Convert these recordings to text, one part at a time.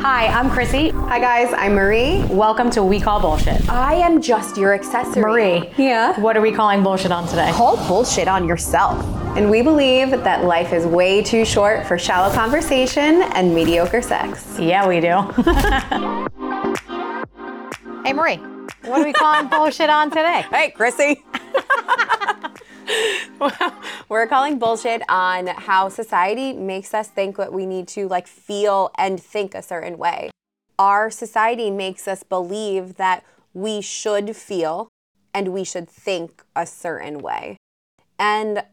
Hi, I'm Chrissy. Hi guys, I'm Marie. Welcome to We Call Bullshit. I am just your accessory. Marie. Yeah. What are we calling bullshit on today? Call bullshit on yourself. And we believe that life is way too short for shallow conversation and mediocre sex. Yeah, we do. hey, Marie. What are we calling bullshit on today? Hey, Chrissy. We're calling bullshit on how society makes us think that we need to like feel and think a certain way. Our society makes us believe that we should feel and we should think a certain way. And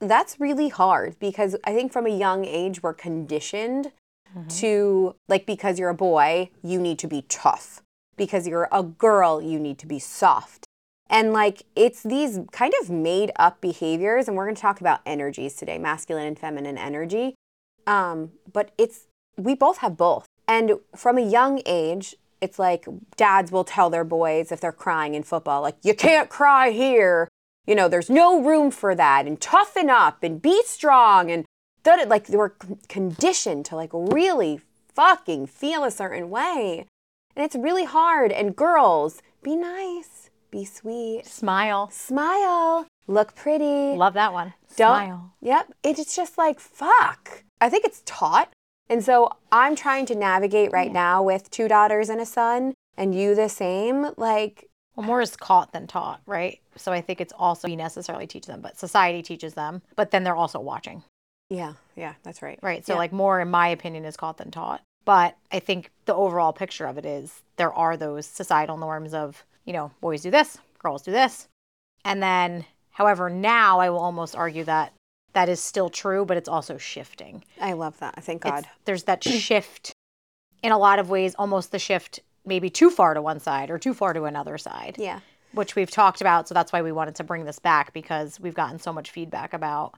that's really hard because I think from a young age we're conditioned mm-hmm. to like because you're a boy, you need to be tough. Because you're a girl, you need to be soft. And like it's these kind of made up behaviors, and we're going to talk about energies today, masculine and feminine energy. Um, but it's we both have both. And from a young age, it's like dads will tell their boys if they're crying in football, like you can't cry here. You know, there's no room for that, and toughen up and be strong. And that like they were conditioned to like really fucking feel a certain way. And it's really hard. And girls, be nice, be sweet, Smile. smile, look pretty. Love that one. Don't- Smile. Yep. It's just like, fuck. I think it's taught. And so I'm trying to navigate right now with two daughters and a son, and you the same. Like, Well, more is caught than taught, right? So I think it's also we necessarily teach them, but society teaches them, but then they're also watching, yeah, yeah, that's right. right? So Yeah. like more, in my opinion, is caught than taught. But I think the overall picture of it is there are those societal norms of, you know, boys do this, girls do this. And then, however, now I will almost argue that that is still true, but it's also shifting. I love that. Thank It's- God. there's that shift in a lot of ways, almost the shift maybe too far to one side or too far to another side, Yeah. which we've talked about. So that's why we wanted to bring this back because we've gotten so much feedback about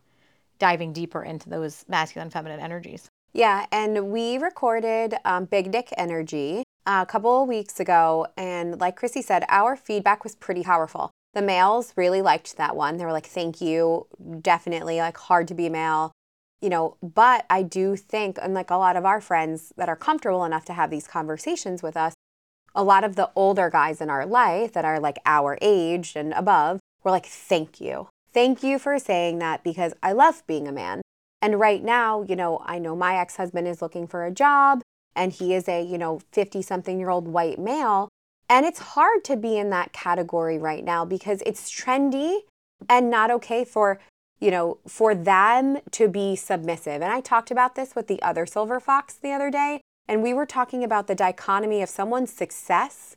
diving deeper into those masculine feminine energies. Yeah, and we recorded um, Big Dick Energy a couple of weeks ago. And like Chrissy said, our feedback was pretty powerful. The males really liked that one. They were like, thank you. Definitely like hard to be male, you know. But I do think, unlike a lot of our friends that are comfortable enough to have these conversations with us, a lot of the older guys in our life that are like our age and above were like, thank you. Thank you for saying that because I love being a man. And right now, you know, I know my ex husband is looking for a job and he is a, you know, 50 something year old white male. And it's hard to be in that category right now because it's trendy and not okay for, you know, for them to be submissive. And I talked about this with the other Silver Fox the other day. And we were talking about the dichotomy of someone's success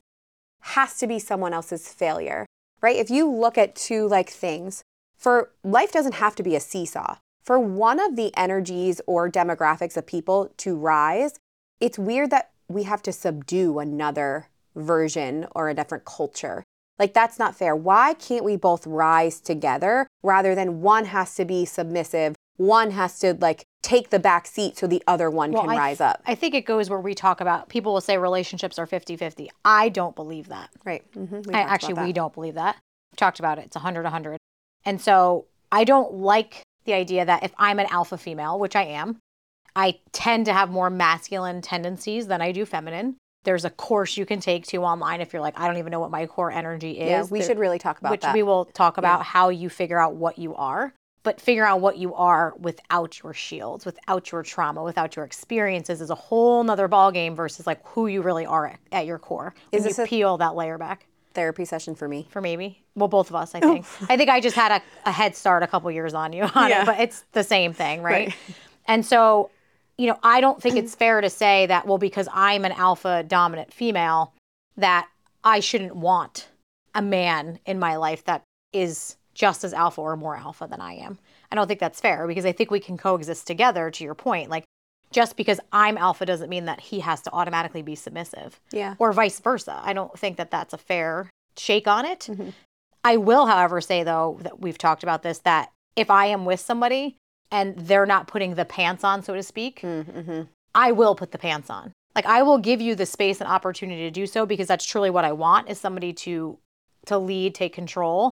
has to be someone else's failure, right? If you look at two like things, for life doesn't have to be a seesaw. For one of the energies or demographics of people to rise, it's weird that we have to subdue another version or a different culture. Like, that's not fair. Why can't we both rise together rather than one has to be submissive, one has to like take the back seat so the other one Well, can I- rise up? I think it goes where we talk about people will say relationships are 50 50. I don't believe that. Right. hmm I, actually, we don't believe that. We talked about it. It's 100 100. And so I don't like the idea that if I'm an alpha female, which I am, I tend to have more masculine tendencies than I do feminine. There's a course you can take to online if you're like, I don't even know what my core energy is. Yeah, we There- should really talk about that. which that. we will talk about how you figure out what you are, but figure out what you are without your shields, without your trauma, without your experiences is a whole nother ballgame versus like who you really are at, at your core. When Is this you peel that layer back Therapy session for me. for maybe well both of us i think oh. i think i just had a, a head start a couple years on you on Yeah. it but it's the same thing right? Right. and so you know i don't think it's fair to say that well because i'm an alpha dominant female that i shouldn't want a man in my life that is just as alpha or more alpha than i am i don't think that's fair because i think we can coexist together to your point like just because i'm alpha doesn't mean that he has to automatically be submissive Yeah. or vice versa. I don't think that that's a fair shake on it. Mm-hmm. I will, however, say though that we've talked about this that if I am with somebody and they're not putting the pants on, so to speak, Mm-hmm. I will put the pants on. Like I will give you the space and opportunity to do so because that's truly what I want is somebody to to lead, take control,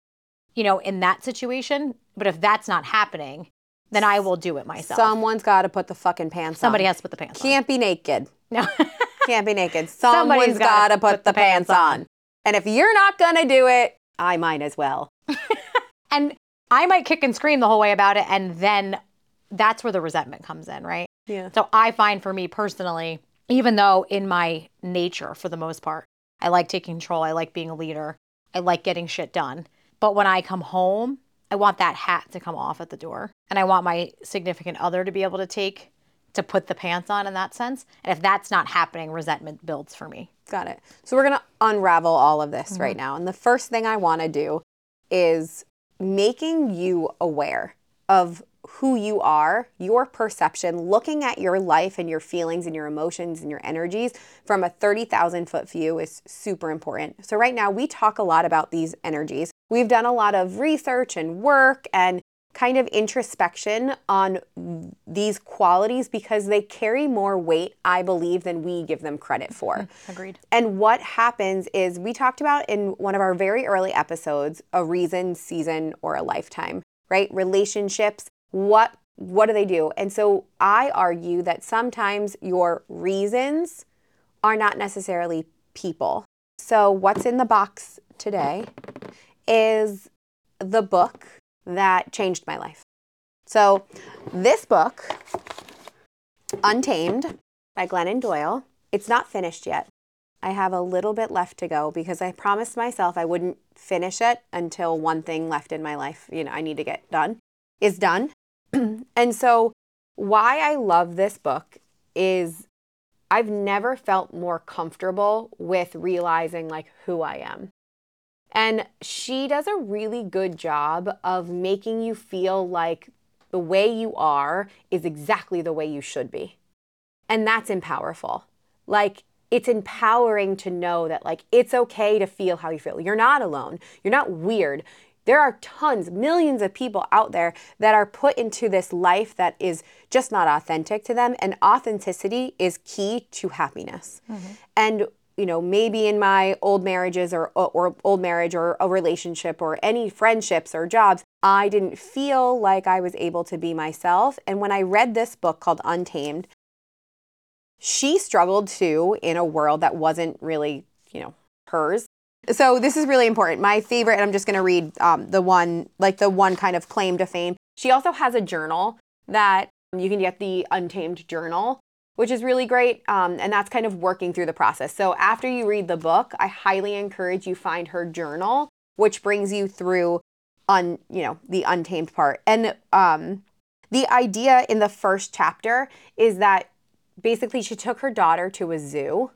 you know, in that situation. But if that's not happening, then I will do it myself. Someone's got to put the fucking pants Somebody on. has to put the pants on. Can't be naked. No. Can't be naked. Someone's got gotta to put, the, pants on. And if you're not going to do it, I might as well. And I might kick and scream the whole way about it. And then that's where the resentment comes in, right? Yeah. So I find for me personally, even though in my nature, for the most part, I like taking control, I like being a leader, I like getting shit done. But when I come home, I want that hat to come off at the door. And I want my significant other to be able to take, to put the pants on in that sense. And if that's not happening, resentment builds for me. Got it. So we're going to unravel all of this mm-hmm. right now. And the first thing I want to do is making you aware of who you are, your perception, looking at your life and your feelings and your emotions and your energies from a 30,000 foot view is super important. So, right now, we talk a lot about these energies. We've done a lot of research and work and kind of introspection on these qualities because they carry more weight, I believe, than we give them credit mm-hmm. for. Mm-hmm. Agreed. And what happens is we talked about in one of our very early episodes a reason, season, or a lifetime, right? Relationships, what what do they do? And so I argue that sometimes your reasons are not necessarily people. So what's in the box today is the book that changed my life. So this book, Untamed by Glennon Doyle, it's not finished yet. I have a little bit left to go because I promised myself I wouldn't finish it until one thing left in my life, you know, I need to get done, is done. and so, why I love this book is I've never felt more comfortable with realizing like who I am. And she does a really good job of making you feel like the way you are is exactly the way you should be. And that's empowerful. Like, it's empowering to know that, like, it's okay to feel how you feel. You're not alone. You're not weird. There are tons, millions of people out there that are put into this life that is just not authentic to them. And authenticity is key to happiness. Mm-hmm. And you know, maybe in my old marriages or, or old marriage or a relationship or any friendships or jobs, I didn't feel like I was able to be myself. And when I read this book called Untamed, she struggled too in a world that wasn't really, you know, hers. So this is really important. My favorite, and I'm just going to read um, the one, like the one kind of claim to fame. She also has a journal that you can get the Untamed journal which is really great. Um, and that's kind of working through the process. So after you read the book, I highly encourage you find her journal, which brings you through on you know the untamed part. And um, the idea in the first chapter is that basically she took her daughter to a zoo,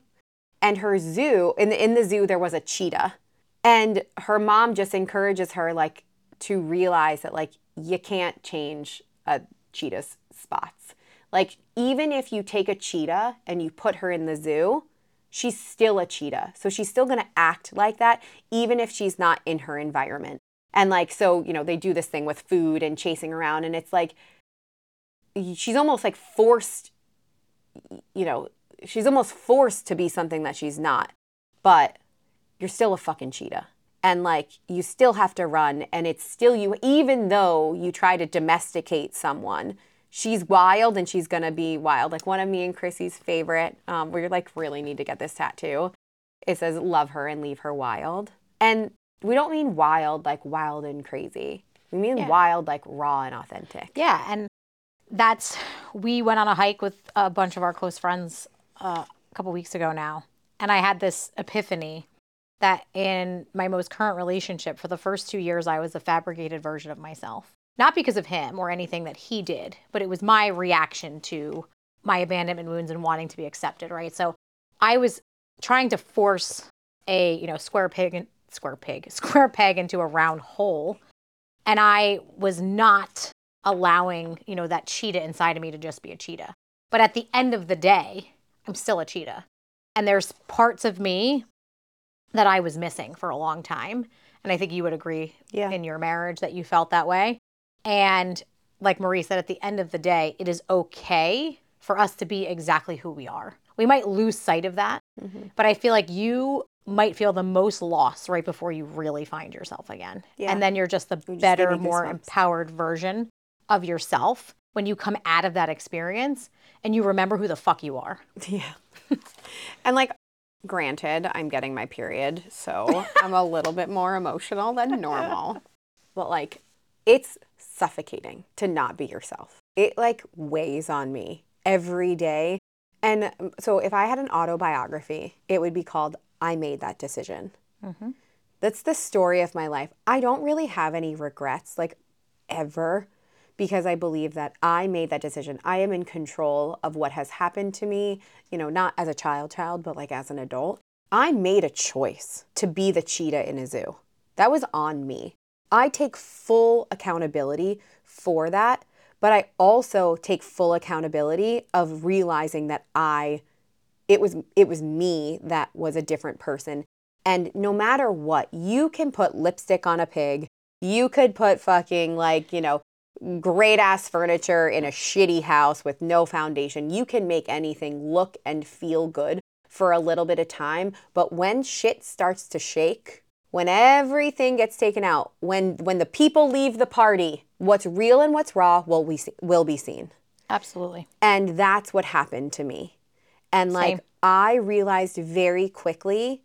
and her zoo in the in the zoo there was a cheetah, and her mom just encourages her like to realize that like you can't change a cheetah's spots like, even if you take a cheetah and you put her in the zoo, she's still a cheetah. So she's still to act like that, even if she's not in her environment. And like, so, you know, they do this thing with food and chasing around, and it's like, she's almost like forced, you know, she's almost forced to be something that she's not. But you're still a fucking cheetah. And like, you still have to run, and it's still you, even though you try to domesticate someone she's wild and she's gonna be wild. Like one of me and Chrissy's favorite, um, we like really need to get this tattoo. It says love her and leave her wild. And we don't mean wild like wild and crazy. We mean Yeah. wild like raw and authentic. Yeah, and that's we went on a hike with a bunch of our close friends uh, a couple weeks ago now, and I had this epiphany that in my most current relationship, for the first two years, I was a fabricated version of myself. Not because of him or anything that he did, but it was my reaction to my abandonment wounds and wanting to be accepted, right? So I was trying to force a you know square peg square peg square peg into a round hole. And i was not allowing you know that cheetah inside of me to just be a cheetah. But at the end of the day i'm still a cheetah. And there's parts of me that i was missing for a long time. And i think you would agree Yeah. in your marriage that you felt that way and like marie said at the end of the day it is okay for us to be exactly who we are we might lose sight of that Mhm. but I feel like you might feel the most loss right before you really find yourself again. Yeah. And then you're just the just gave better, me more empowered version of yourself. when you come out of that experience and you remember who the fuck you are. Yeah. and like, granted, I'm getting my period, so I'm a little bit more emotional than normal. But like, it's suffocating to not be yourself. It like weighs on me every day. And um, so if I had an autobiography, it would be called I Made That Decision. Mm-hmm. That's the story of my life. I don't really have any regrets, like ever, because I believe that I made that decision. I am in control of what has happened to me, you know, not as a child, child, but like as an adult. I made a choice to be the cheetah in a zoo. That was on me. I take full accountability for that, but I also take full accountability of realizing that I it was it was me that was a different person. And no matter what, you can put lipstick on a pig. You could put fucking like, you know, great ass furniture in a shitty house with no foundation. You can make anything look and feel good for a little bit of time, but when shit starts to shake, when everything gets taken out, when when the people leave the party, what's real and what's raw will we see, will be seen. Absolutely. And that's what happened to me. And like Same. I realized very quickly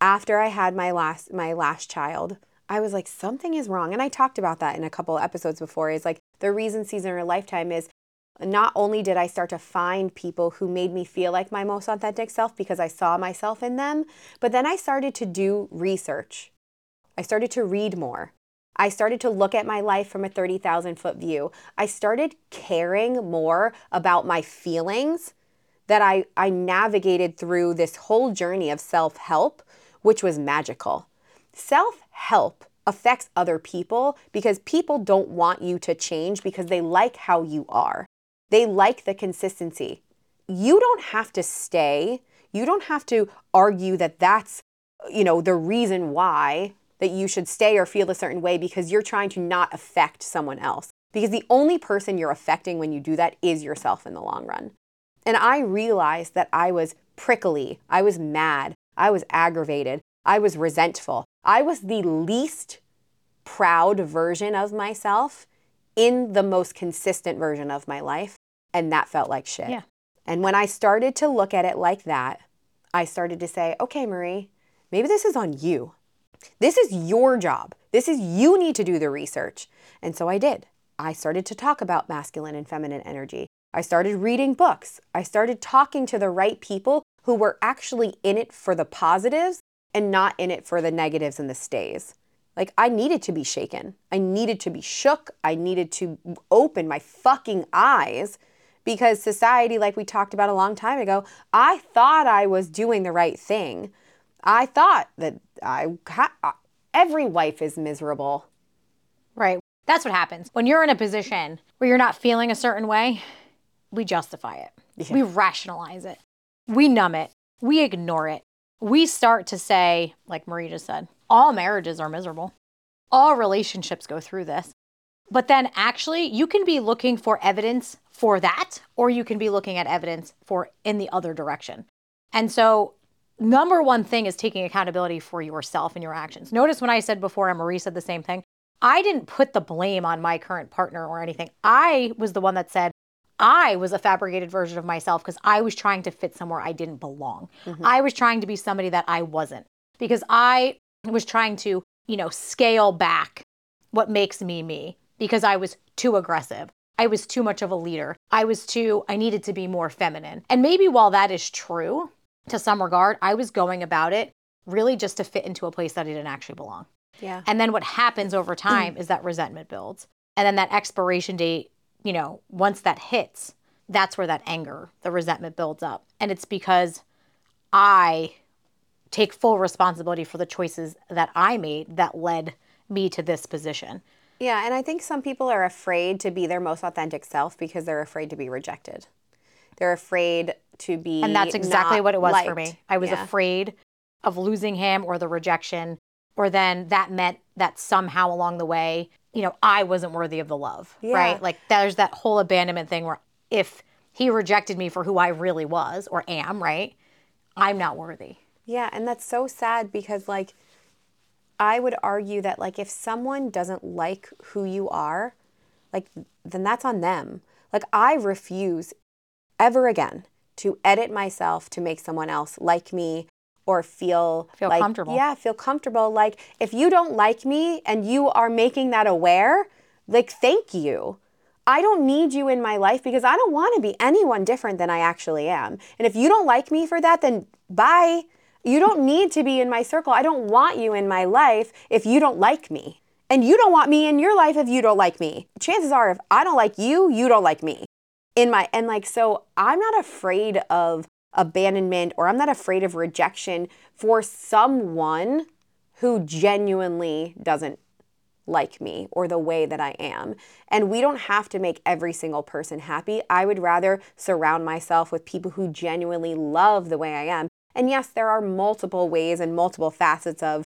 after I had my last my last child, I was like something is wrong. And I talked about that in a couple episodes before is like the reason season or lifetime is not only did I start to find people who made me feel like my most authentic self because I saw myself in them, but then I started to do research. I started to read more. I started to look at my life from a 30,000 foot view. I started caring more about my feelings that I, I navigated through this whole journey of self help, which was magical. Self help affects other people because people don't want you to change because they like how you are. They like the consistency. You don't have to stay. You don't have to argue that that's, you know, the reason why that you should stay or feel a certain way because you're trying to not affect someone else. Because the only person you're affecting when you do that is yourself in the long run. And I realized that I was prickly, I was mad, I was aggravated, I was resentful. I was the least proud version of myself in the most consistent version of my life. And that felt like shit. Yeah. And when I started to look at it like that, I started to say, okay, Marie, maybe this is on you. This is your job. This is you need to do the research. And so I did. I started to talk about masculine and feminine energy. I started reading books. I started talking to the right people who were actually in it for the positives and not in it for the negatives and the stays. Like, I needed to be shaken. I needed to be shook. I needed to open my fucking eyes because society, like we talked about a long time ago, I thought I was doing the right thing. I thought that I, every wife is miserable. Right. That's what happens. When you're in a position where you're not feeling a certain way, we justify it. We rationalize it. We numb it. We ignore it. We start to say, like Marie just said, all marriages are miserable. All relationships go through this. But then actually, you can be looking for evidence for that, or you can be looking at evidence for in the other direction. And so, number one thing is taking accountability for yourself and your actions. Notice when I said before, and Marie said the same thing, I didn't put the blame on my current partner or anything. I was the one that said, I was a fabricated version of myself because I was trying to fit somewhere I didn't belong. Mm-hmm. I was trying to be somebody that I wasn't because I was trying to, you know, scale back what makes me me because I was too aggressive. I was too much of a leader. I was too, I needed to be more feminine. And maybe while that is true to some regard, I was going about it really just to fit into a place that I didn't actually belong. Yeah. And then what happens over time is that resentment builds. And then that expiration date, you know, once that hits, that's where that anger, the resentment builds up. And it's because I take full responsibility for the choices that I made that led me to this position. Yeah, and I think some people are afraid to be their most authentic self because they're afraid to be rejected. They're afraid to be And that's exactly what it was for me. I was Yeah. afraid of losing him or the rejection, or then that meant that somehow along the way, you know, I wasn't worthy of the love, Yeah. right? Like there's that whole abandonment thing where if he rejected me for who I really was or am, right? I'm not worthy. Yeah, and that's so sad because like I would argue that like if someone doesn't like who you are, like then that's on them. Like I refuse ever again to edit myself to make someone else like me or feel Feel like, comfortable. Yeah, feel comfortable. Like if you don't like me and you are making that aware, like thank you. I don't need you in my life because I don't want to be anyone different than I actually am. And if you don't like me for that, then bye. You don't need to be in my circle. I don't want you in my life if you don't like me. And you don't want me in your life if you don't like me. Chances are, if I don't like you, you don't like me. In my, and like, so I'm not afraid of abandonment or I'm not afraid of rejection for someone who genuinely doesn't like me or the way that I am. And we don't have to make every single person happy. I would rather surround myself with people who genuinely love the way I am. And yes, there are multiple ways and multiple facets of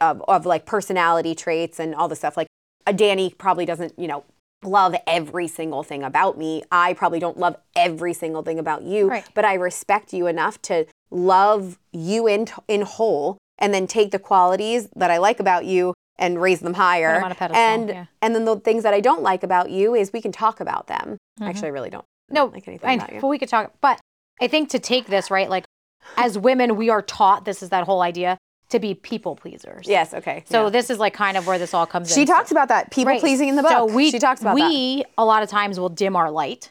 of, of like personality traits and all the stuff. Like a Danny probably doesn't, you know, love every single thing about me. I probably don't love every single thing about you, Right. but I respect you enough to love you in in whole and then take the qualities that I like about you and raise them higher. them on a pedestal, and yeah. and then the things that I don't like about you is we can talk about them. Actually, I really don't. Mm-hmm. No, like anything I, about you. but we could talk. But I think to take this right, like as women, we are taught this is that whole idea to be people pleasers. Yes. Okay. So yeah. this is like kind of where this all comes she in. She talks about that people Right. pleasing in the book. So we she talks about that. we a lot of times will dim our light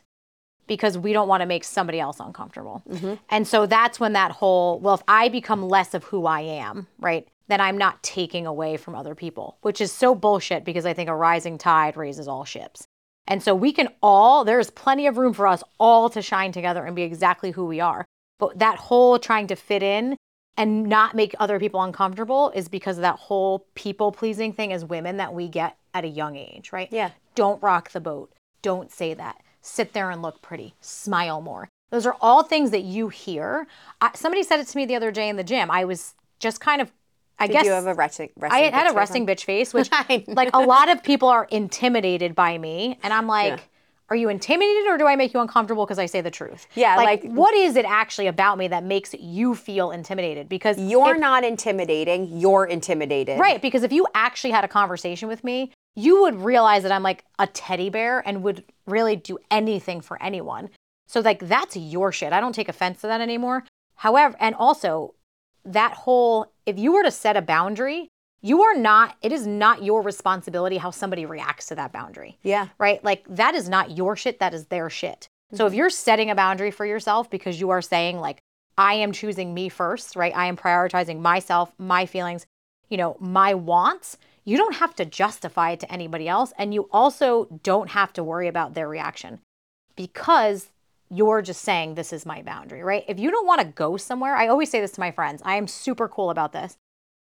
because we don't want to make somebody else uncomfortable. Mm-hmm. And so that's when that whole well, if I become less of who I am, right, then I'm not taking away from other people, which is so bullshit because I think a rising tide raises all ships. And so we can all there's plenty of room for us all to shine together and be exactly who we are. But that whole trying to fit in and not make other people uncomfortable is because of that whole people pleasing thing as women that we get at a young age, right? Yeah. Don't rock the boat. Don't say that. Sit there and look pretty. Smile more. Those are all things that you hear. I, somebody said it to me the other day in the gym. I was just kind of, I Did guess you have a resting? I resting had, had bitch a resting bitch face, which like a lot of people are intimidated by me, and I'm like, Yeah. Are you intimidated or do I make you uncomfortable because I say the truth? Yeah, like- what is it actually about me that makes you feel intimidated? Because? You're if- not intimidating. You're intimidated. right. Because if you actually had a conversation with me, you would realize that I'm like a teddy bear and would really do anything for anyone. So like that's your shit. I don't take offense to that anymore. However, and also that whole if you were to set a boundary, you are not it is not your responsibility how somebody reacts to that boundary. Yeah. Right? Like that is not your shit, that is their shit. So Mm-hmm. if you're setting a boundary for yourself because you are saying like I am choosing me first, right? I am prioritizing myself, my feelings, you know, my wants. You don't have to justify it to anybody else and you also don't have to worry about their reaction because you're just saying this is my boundary, right? If you don't want to go somewhere, I always say this to my friends. I am super cool about this.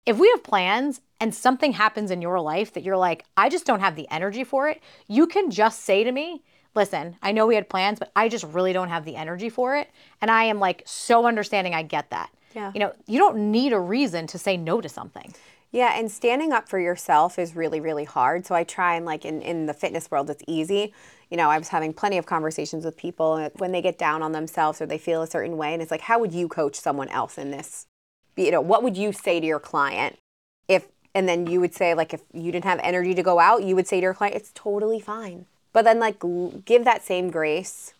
If we have plans and something happens in your life that you're like, I just don't have the energy for it, you can just say to me, listen, I know we had plans, but I just really don't have the energy for it. And I am like so understanding, I get that. Yeah. You know, you don't need a reason to say no to something. Yeah, and standing up for yourself is really, really hard. So I try and like in, in the fitness world, it's easy. You know, I was having plenty of conversations with people when they get down on themselves or they feel a certain way, and it's like, how would you coach someone else in this? You know, what would you say to your client if? And then you would say like, if you didn't have energy to go out, you would say to your client, it's totally fine. But then like give that same grace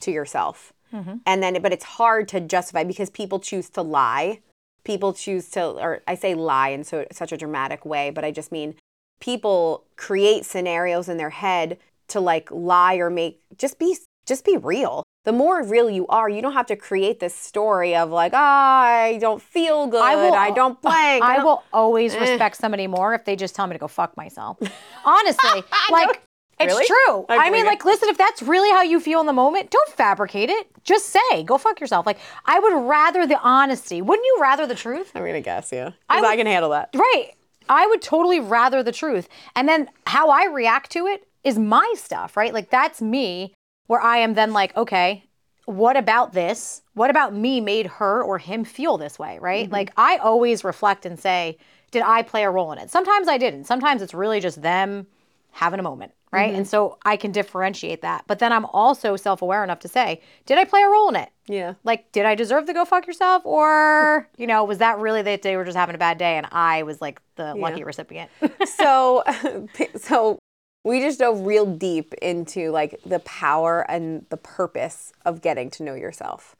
to yourself. Mm-hmm. And then, but it's hard to justify because people choose to lie people choose to or i say lie in so, such a dramatic way but i just mean people create scenarios in their head to like lie or make just be just be real the more real you are you don't have to create this story of like "Ah, i don't feel good i, will, I don't blank I don't-" will always respect somebody more if they just tell me to go fuck myself. Honestly, like it's Really? true. I I, mean, it. like, listen, if that's really how you feel in the moment, don't fabricate it. Just say, go fuck yourself. Like, I would rather the honesty. Wouldn't you rather the truth? i'm gonna guess yeah I because I, can handle that Right. I would totally rather the truth. And then how I react to it is my stuff, right? Like that's me where I am then like, okay, what about this? What about me made her or him feel this way, right? Mm-hmm. Like I always reflect and say, did I play a role in it? Sometimes I didn't. Sometimes it's really just them having a moment, right? Mm-hmm. And so I can differentiate that. But then I'm also self-aware enough to say, did I play a role in it? yeah like did i deserve to go fuck yourself or you know was that really that they were just having a bad day and i was like the lucky recipient so so we just dove real deep into like the power and the purpose of getting to know yourself.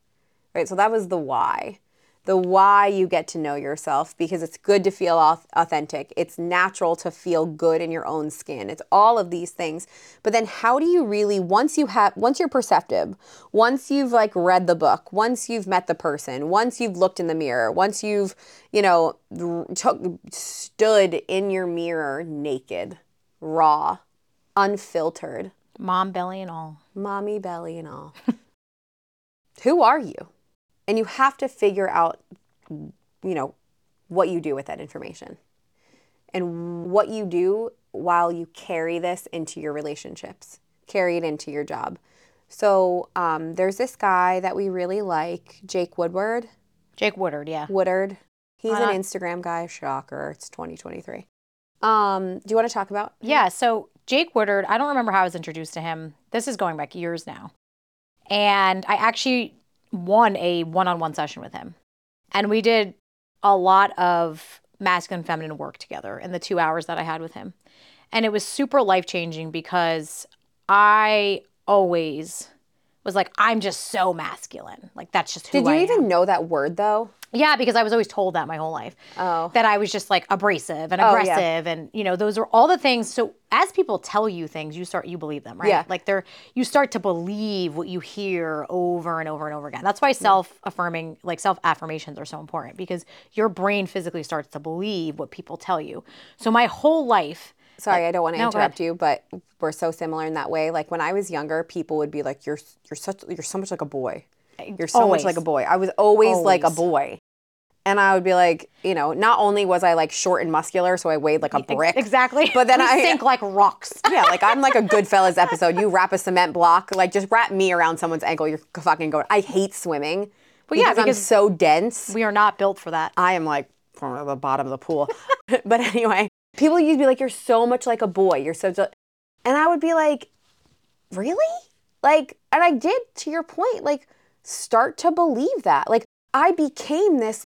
Right? So that was the why. The why you get to know yourself because it's good to feel authentic. It's natural to feel good in your own skin. It's all of these things. But then how do you really once you have once you're perceptive, once you've like read the book, once you've met the person, once you've looked in the mirror, once you've, you know, stood in your mirror naked, raw, unfiltered, Mom belly and all. mommy belly and all. Who are you? And you have to figure out, you know, what you do with that information and what you do while you carry this into your relationships, carry it into your job. So um, there's this guy that we really like, Jake Woodward. Jake Woodard, yeah. Woodard. He's an Instagram guy. Shocker. It's 2023. Um, do you want to talk about? Yeah, so Jake Woodard, I don't remember how I was introduced to him. This is going back years now. And I actually won a one on one session with him. And we did a lot of masculine feminine work together in the two hours that I had with him. And it was super life changing because I always was like, I'm just so masculine. Like, that's just who. Did you I even am. know that word though? Yeah, because I was always told that my whole life Oh. that I was just like abrasive and Oh, yeah. aggressive and you know those are all the things so as people tell you things you start you believe them right Yeah. like they're you start to believe what you hear over and over and over again that's why self-affirming like self-affirmations are so important because your brain physically starts to believe what people tell you so my whole life Sorry, I don't want to No, interrupt you, but we're so similar in that way. Like when I was younger, people would be like, "You're you're such you're so much like a boy. You're so Always. much like a boy." I was always, like a boy, and I would be like, you know, not only was I like short and muscular, so I weighed like a brick. exactly But then We I- sink like rocks yeah, like I'm like a Goodfellas episode. You wrap a cement block, like just wrap me around someone's ankle. You're fucking going. I hate swimming. But yeah, because I'm because- so dense. we are not built for that I am like from the bottom of the pool. but anyway, people used to be like, "You're so much like a boy. You're so," and I would be like, "Really?" Like, and I did. To your point, like, start to believe that. Like, I became this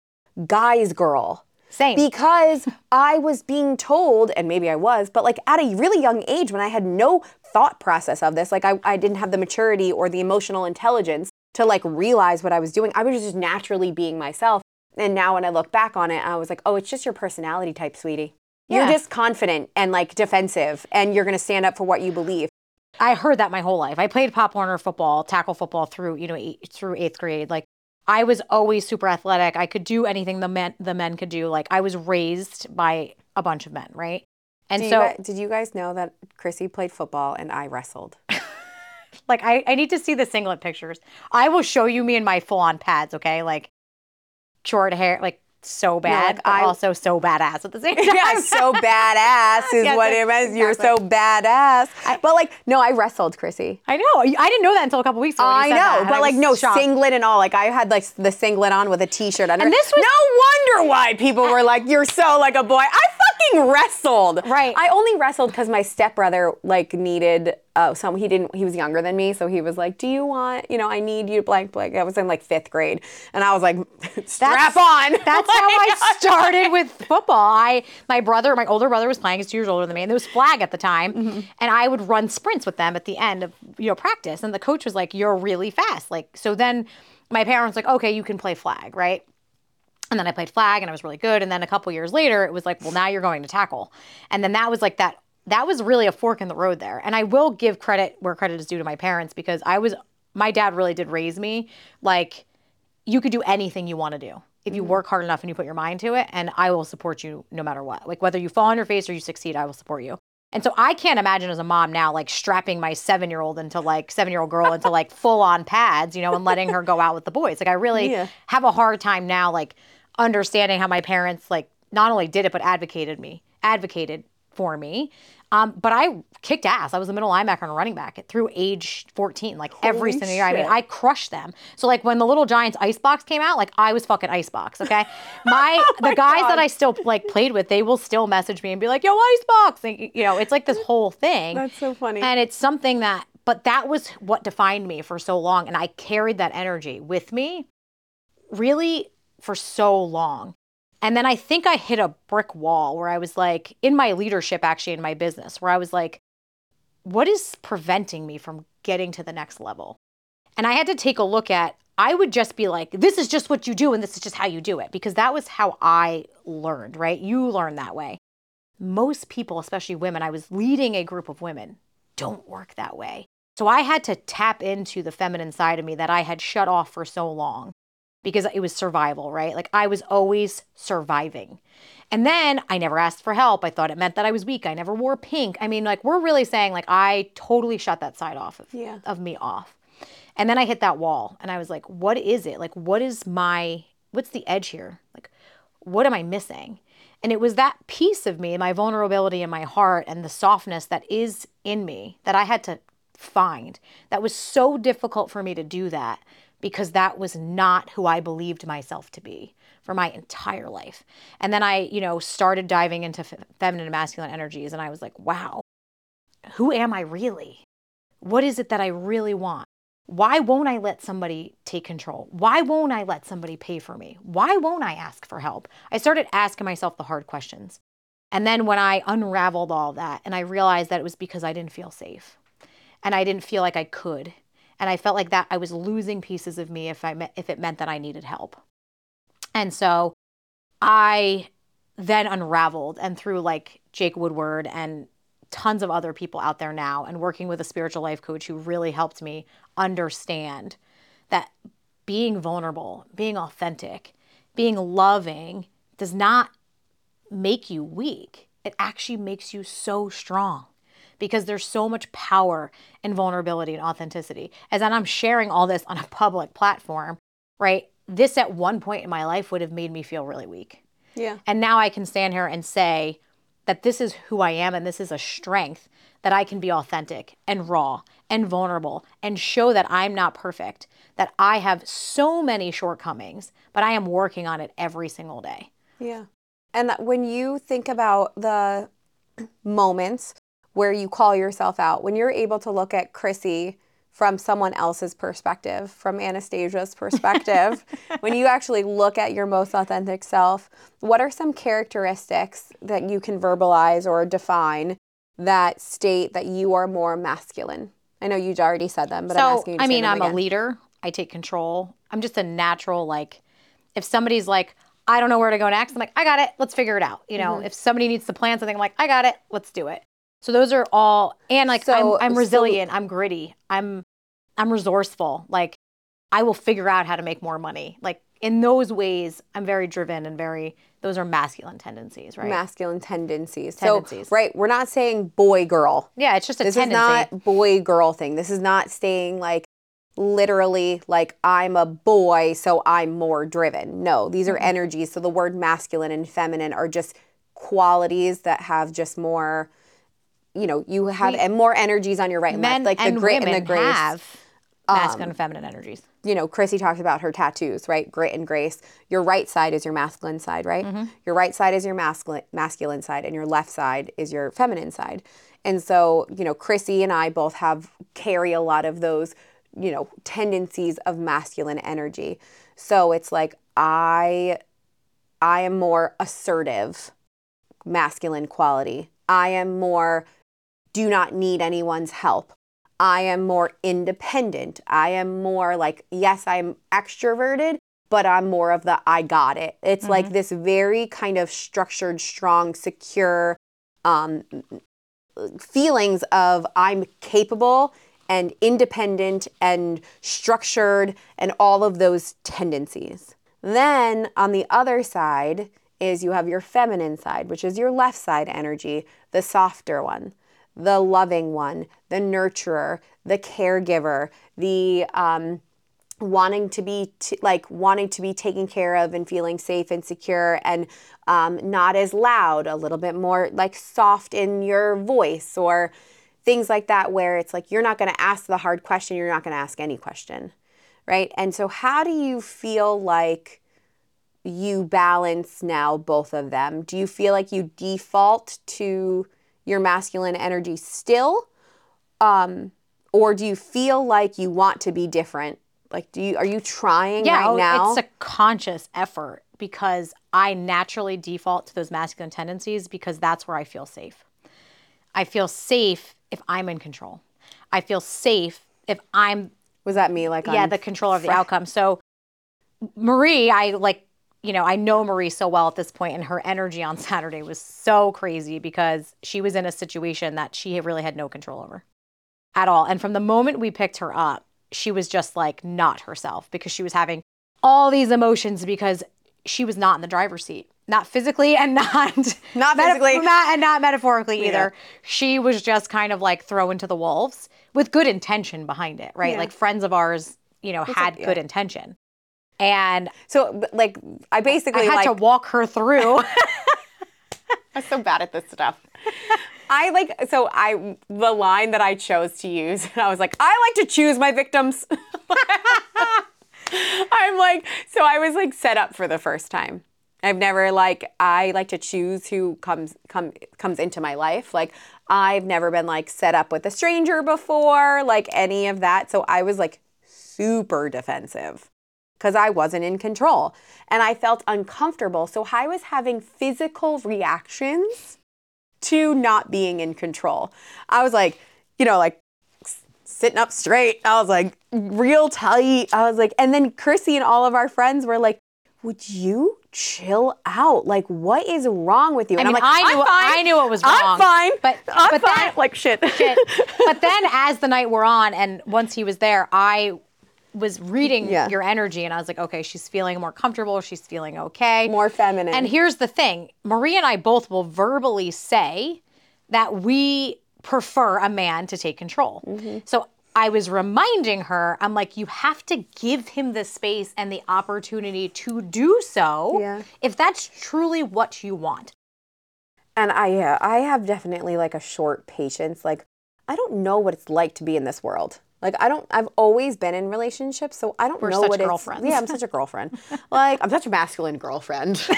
guy's girl same because I was being told, and maybe I was, but like at a really young age when I had no thought process of this, like I, I didn't have the maturity or the emotional intelligence to like realize what I was doing. I was just naturally being myself. And now when I look back on it, I was like, oh, it's just your personality type, sweetie. You're Yeah. just confident and like defensive, and you're gonna stand up for what you believe. I heard that my whole life. I played Pop Warner football, tackle football through you know eight, through eighth grade. Like I was always super athletic. I could do anything the men the men could do. Like I was raised by a bunch of men, right? And you so guys- did you guys know that Chrissy played football and I wrestled? like I, I need to see the singlet pictures. I will show you me in my full on pads, okay? Like short hair, like so bad, like, but I- also so badass at the same time. yeah, so badass is Yes, what it means. You're so badass. but like, no, I wrestled, Chrissy. I know. I didn't know that until a couple weeks ago. I know, but I like no shocked. singlet and all. Like I had like the singlet on with a t-shirt under. And this was- no wonder why people were like, "You're so like a boy." I fucking wrestled. Right. I only wrestled because my stepbrother like needed. Uh, some he didn't. He was younger than me, so he was like, "Do you want? You know, I need you blank blank." I was in like fifth grade, and I was like, "Strap on." That's I started with football. I my brother, my older brother was playing. He's two years older than me, and there was flag at the time, Mm-hmm. and I would run sprints with them at the end of you know practice. And the coach was like, "You're really fast." Like so, then my parents like, "Okay, you can play flag, right?" And then I played flag, and I was really good. And then a couple years later, it was like, "Well, now you're going to tackle," and then that was like that. That was really a fork in the road there. And I will give credit where credit is due to my parents because I was my dad really did raise me like you could do anything you want to do if you mm-hmm. work hard enough and you put your mind to it and i will support you no matter what. Like whether you fall on your face or you succeed i will support you. And so i can't imagine as a mom now like strapping my seven year old into like seven year old girl into like full on pads you know and letting her go out with the boys. Like i really Yeah. have a hard time now like understanding how my parents like not only did it but advocated me advocated for me um, but I kicked ass. I was the middle linebacker and a running back through age 14, like every Holy single year. I mean. I crushed them. So like when the Little Giants icebox came out, like I was fucking icebox. Okay, my, the guys God. that I still like played with, they will still message me and be like, "Yo, icebox!" Like, you know, it's like this whole thing. That's so funny. And it's something that, but that was what defined me for so long, and I carried that energy with me, really for so long. And then I think I hit a brick wall where I was like, in my leadership, actually, in my business, where I was like, what is preventing me from getting to the next level? And I had to take a look at, I would just be like, this is just what you do and this is just how you do it, because that was how I learned, right? You learn that way. Most people, especially women, I was leading a group of women, don't work that way. So I had to tap into the feminine side of me that I had shut off for so long because it was survival, right? Like I was always surviving. And then I never asked for help. I thought it meant that I was weak. I never wore pink. I mean, like we're really saying like I totally shut that side off of, Yeah. of me off. And then I hit that wall and I was like, what is it? Like what is my what's the edge here? Like what am I missing? And it was that piece of me, my vulnerability in my heart and the softness that is in me that I had to find. That was so difficult for me to do that because that was not who I believed myself to be for my entire life. And then I, you know, started diving into feminine and masculine energies and I was like, wow, who am I really? What is it that I really want? Why won't I let somebody take control? Why won't I let somebody pay for me? Why won't I ask for help? I started asking myself the hard questions. And then when I unraveled all that and I realized that it was because I didn't feel safe and I didn't feel like I could. And I felt like that I was losing pieces of me if I if it meant that I needed help. And so I then unraveled and through like Jake Woodward and tons of other people out there now and working with a spiritual life coach who really helped me understand that being vulnerable, being authentic, being loving does not make you weak. It actually makes you so strong because there's so much power in vulnerability and authenticity. As I'm sharing all this on a public platform, right? This at one point in my life would have made me feel really weak. Yeah. And now I can stand here and say that this is who I am and this is a strength that I can be authentic and raw and vulnerable and show that I'm not perfect, that I have so many shortcomings, but I am working on it every single day. Yeah. And when you think about the moments where you call yourself out, when you're able to look at Chrissy from someone else's perspective, from Anastasia's perspective, when you actually look at your most authentic self, what are some characteristics that you can verbalize or define that state that you are more masculine? I know you already said them, but I'm so, asking you to I say mean, I'm a leader. I take control. I'm just a natural, like, if somebody's like, I don't know where to go next, I'm like, I got it. Let's figure it out. You know, Mm-hmm. if somebody needs to plan something, I'm like, I got it. Let's do it. So those are all, and like, So- I'm, I'm so- resilient. I'm gritty. I'm, I'm resourceful. Like, I will figure out how to make more money. Like, in those ways, I'm very driven and very, those are masculine tendencies, right? masculine tendencies. Tendencies. So, right, we're not saying boy girl. yeah, it's just a this tendency. is not boy girl thing. This is not saying like literally like I'm a boy, so I'm more driven. No, these Mm-hmm. are energies. So the word masculine and feminine are just qualities that have just more. You know, you have We- more energies on your right and left, like and the grit and the grace. have masculine and feminine energies. you know, Chrissy talks about her tattoos, right? Grit and grace. Your right side is your masculine side, right? Mm-hmm. Your right side is your masculine masculine side, and your left side is your feminine side. And so, you know, Chrissy and I both have carry a lot of those, you know, tendencies of masculine energy. So it's like I, I am more assertive, masculine quality. I am more do not need anyone's help. I am more independent. I am more like, yes, I'm extroverted, but I'm more of the I got it. It's like this very kind of structured, strong, secure um, feelings of I'm capable and independent and structured and all of those tendencies. Then on the other side is you have your feminine side, which is your left side energy, the softer one the loving one, the nurturer, the caregiver, the um, wanting to be t- like wanting to be taken care of and feeling safe and secure and um, not as loud, a little bit more like soft in your voice or things like that, where it's like you're not going to ask the hard question, you're not going to ask any question, right? And so, how do you feel like? you balance now both of them? Do you feel like you default to your masculine energy still? Um, or do you feel like you want to be different? Like, do you are you trying yeah, right oh, now? it's a conscious effort because I naturally default to those masculine tendencies because that's where I feel safe. I feel safe if I'm in control. I feel safe if I'm Was that me? Like, yeah on the controller of the outcome. So Marie, I like you know I know Marie so well at this point, and her energy on Saturday was so crazy because she was in a situation that she really had no control over at all. And from the moment we picked her up, she was just like not herself because she was having all these emotions because she was not in the driver's seat, not physically and not Not meta- physically. not- and not metaphorically Yeah. either. She was just kind of like thrown to the wolves with good intention behind it, right? Yeah. Like friends of ours, you know, had yeah. good intention. And So, like, I basically I had like to walk her through. I'm so bad at this stuff. I like so I the line that I chose to use. I was like, I like to choose my victims. I'm like, so I was like set up for the first time. I've never like I like to choose who comes come comes into my life. Like I've never been like set up with a stranger before, like any of that. So I was like super defensive because I wasn't in control and I felt uncomfortable. So I was having physical reactions to not being in control. I was like, you know, like sitting up straight. I was like real tight. I was like, and then Krissy and all of our friends were like, would you chill out? Like, what is wrong with you? I And mean, I'm like, I knew I'm fine. I knew it was wrong. I'm fine. But I'm but fine. that like shit. shit. But then as the night wore on and once he was there, I was reading Yeah. your energy and I was like, okay, she's feeling more comfortable, she's feeling okay. More feminine. And here's the thing Marie and I both will verbally say that we prefer a man to take control. Mm-hmm. So I was reminding her, I'm like, you have to give him the space and the opportunity to do so Yeah. if that's truly what you want. And I yeah, I have definitely like a short patience. Like I don't know what it's like to be in this world. Like I don't I've always been in relationships, so I don't We're know such what girlfriends. it's Yeah, I'm such a girlfriend. like I'm such a masculine girlfriend.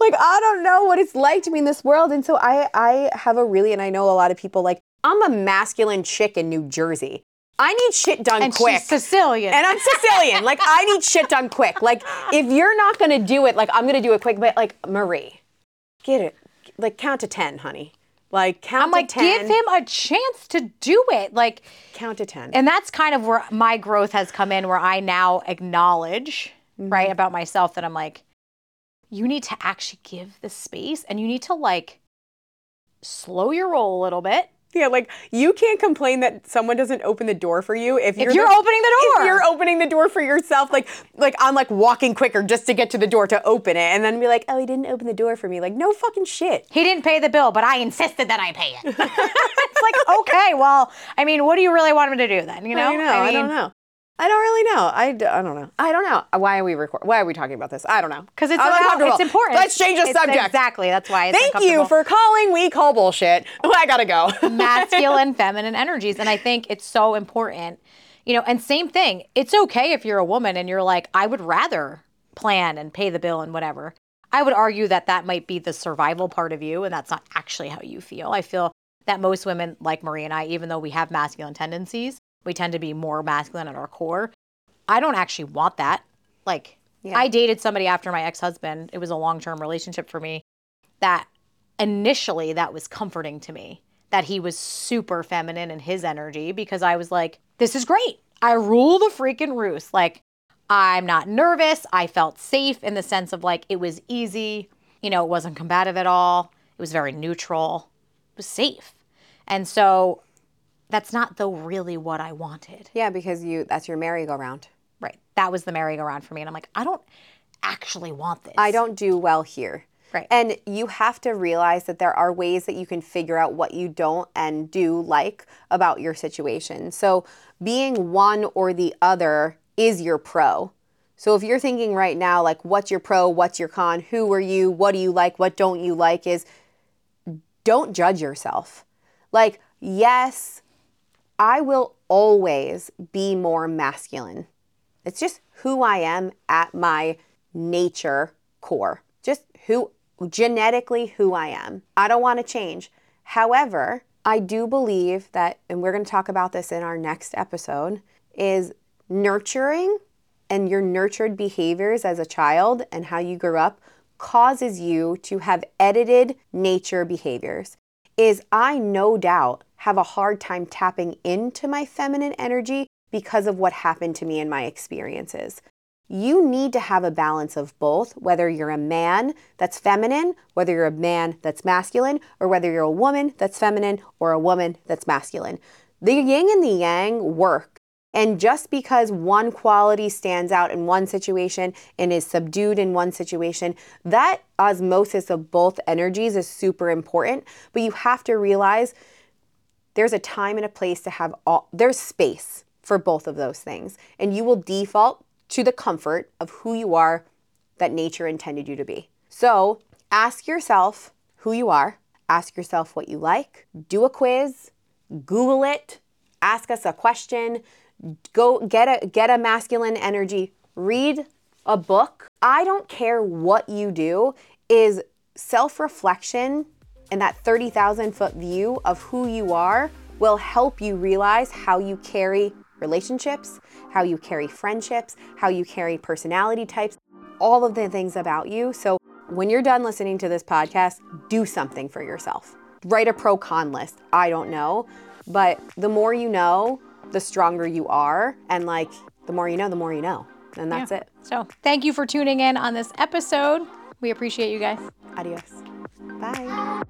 like I don't know what it's like to be in this world and so I I have a really and I know a lot of people like I'm a masculine chick in New Jersey. I need shit done And quick. she's Sicilian. And I'm Sicilian. like I need shit done quick. Like if you're not gonna do it, like I'm gonna do it quick. But like Marie, get it. Like count to ten, honey. Like count I'm to like, ten. give him a chance to do it. Like, count to ten. and that's kind of where my growth has come in, where I now acknowledge, right, Mm-hmm. about myself that I'm like, you need to actually give the space and you need to like slow your roll a little bit. Yeah, like you can't complain that someone doesn't open the door for you if you're, you're the- opening the door. If you're opening the door for yourself, like like I'm like walking quicker just to get to the door to open it, and then be like, oh, he didn't open the door for me. Like no fucking shit. He didn't pay the bill, but I insisted that I pay it. it's like, okay, well, I mean, what do you really want him to do then? You know? I know. I, mean, don't know. I don't really know. I, d- I don't know. I don't know. Uh, why are we record? Why are we talking about this? I don't know. Because it's, I'm uncomfortable. it's important. Let's change the It's- subject. Exactly. That's why it's Thank you uncomfortable. for calling we call bullshit. Oh, I gotta go. masculine, feminine energies. And I think it's so important, you know, and same thing. It's okay if you're a woman and you're like, I would rather plan and pay the bill and whatever. I would argue that that might be the survival part of you, and that's not actually how you feel. I feel that most women, like Marie and I, even though we have masculine tendencies, we tend to be more masculine at our core. I don't actually want that. Like, Yeah. I dated somebody after my ex husband. It was a long term relationship for me that initially that was comforting to me that he was super feminine in his energy because I was like, this is great. I rule the freaking roost. Like, I'm not nervous. I felt safe in the sense of like it was easy. You know, it wasn't combative at all. It was very neutral. It was safe. And so that's not though really what I wanted. yeah, because you that's your merry-go-round. Right. That was the merry-go-round for me. And I'm like, I don't actually want this. I don't do well here. Right. And you have to realize that there are ways that you can figure out what you don't and do like about your situation. So being one or the other is your pro. So if you're thinking right now, like, what's your pro, what's your con, who are you, what do you like, what don't you like, is don't judge yourself. Like, yes, I will always be more masculine. It's just who I am at my nature core. Just who genetically who I am. I don't want to change. However, I do believe that and we're going to talk about this in our next episode is nurturing and your nurtured behaviors as a child and how you grew up causes you to have edited nature behaviors. is I no doubt have a hard time tapping into my feminine energy because of what happened to me in my experiences. You need to have a balance of both, whether you're a man that's feminine, whether you're a man that's masculine, or whether you're a woman that's feminine or a woman that's masculine. The yin and the yang work. And just because one quality stands out in one situation and is subdued in one situation, that osmosis of both energies is super important. But you have to realize there's a time and a place to have all, there's space for both of those things. And you will default to the comfort of who you are that nature intended you to be. So ask yourself who you are, ask yourself what you like, do a quiz, Google it, ask us a question, go get a get a masculine energy, read a book. I don't care what you do is self-reflection and that 30,000 foot view of who you are will help you realize how you carry relationships, how you carry friendships, how you carry personality types, all of the things about you. So when you're done listening to this podcast, do something for yourself. Write a pro con list. I don't know. But the more you know, the stronger you are. And like, the more you know, the more you know. And that's yeah. it. So thank you for tuning in on this episode. We appreciate you guys. Adios. Bye.